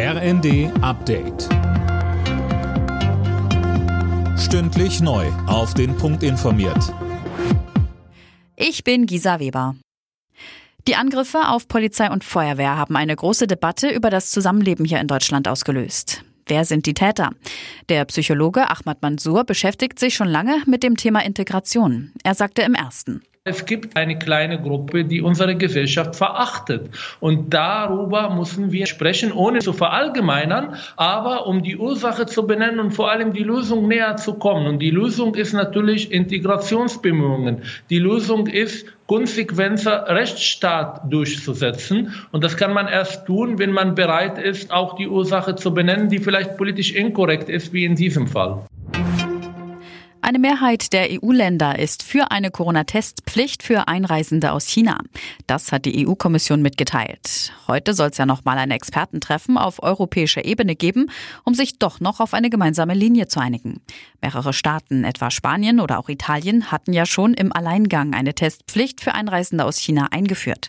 RND Update. Stündlich neu. Auf den Punkt informiert. Ich bin Gisa Weber. Die Angriffe auf Polizei und Feuerwehr haben eine große Debatte über das Zusammenleben hier in Deutschland ausgelöst. Wer sind die Täter? Der Psychologe Ahmad Mansour beschäftigt sich schon lange mit dem Thema Integration. Er sagte im ersten. Es gibt eine kleine Gruppe, die unsere Gesellschaft verachtet. Und darüber müssen wir sprechen, ohne zu verallgemeinern, aber um die Ursache zu benennen und vor allem die Lösung näher zu kommen. Und die Lösung ist natürlich Integrationsbemühungen. Die Lösung ist, konsequenter Rechtsstaat durchzusetzen. Und das kann man erst tun, wenn man bereit ist, auch die Ursache zu benennen, die vielleicht politisch inkorrekt ist, wie in diesem Fall. Eine Mehrheit der EU-Länder ist für eine Corona-Testpflicht für Einreisende aus China. Das hat die EU-Kommission mitgeteilt. Heute soll es ja noch mal ein Expertentreffen auf europäischer Ebene geben, um sich doch noch auf eine gemeinsame Linie zu einigen. Mehrere Staaten, etwa Spanien oder auch Italien, hatten ja schon im Alleingang eine Testpflicht für Einreisende aus China eingeführt.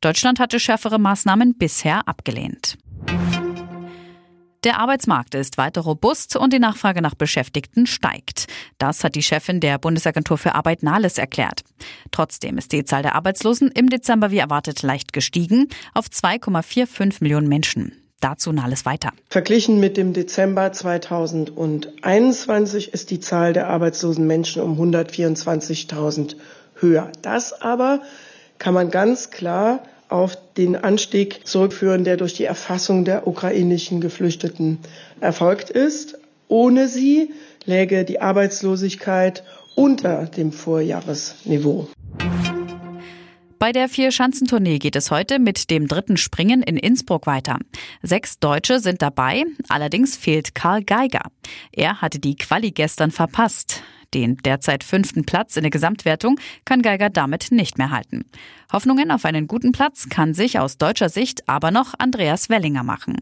Deutschland hatte schärfere Maßnahmen bisher abgelehnt. Der Arbeitsmarkt ist weiter robust und die Nachfrage nach Beschäftigten steigt. Das hat die Chefin der Bundesagentur für Arbeit Nahles erklärt. Trotzdem ist die Zahl der Arbeitslosen im Dezember wie erwartet leicht gestiegen auf 2,45 Millionen Menschen. Dazu Nahles weiter. Verglichen mit dem Dezember 2021 ist die Zahl der arbeitslosen Menschen um 124.000 höher. Das aber kann man ganz klar auf den Anstieg zurückführen, der durch die Erfassung der ukrainischen Geflüchteten erfolgt ist. Ohne sie läge die Arbeitslosigkeit unter dem Vorjahresniveau. Bei der Vier-Schanzentournee geht es heute mit dem dritten Springen in Innsbruck weiter. Sechs Deutsche sind dabei, allerdings fehlt Karl Geiger. Er hatte die Quali gestern verpasst. Den derzeit fünften Platz in der Gesamtwertung kann Geiger damit nicht mehr halten. Hoffnungen auf einen guten Platz kann sich aus deutscher Sicht aber noch Andreas Wellinger machen.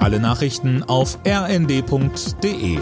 Alle Nachrichten auf rnd.de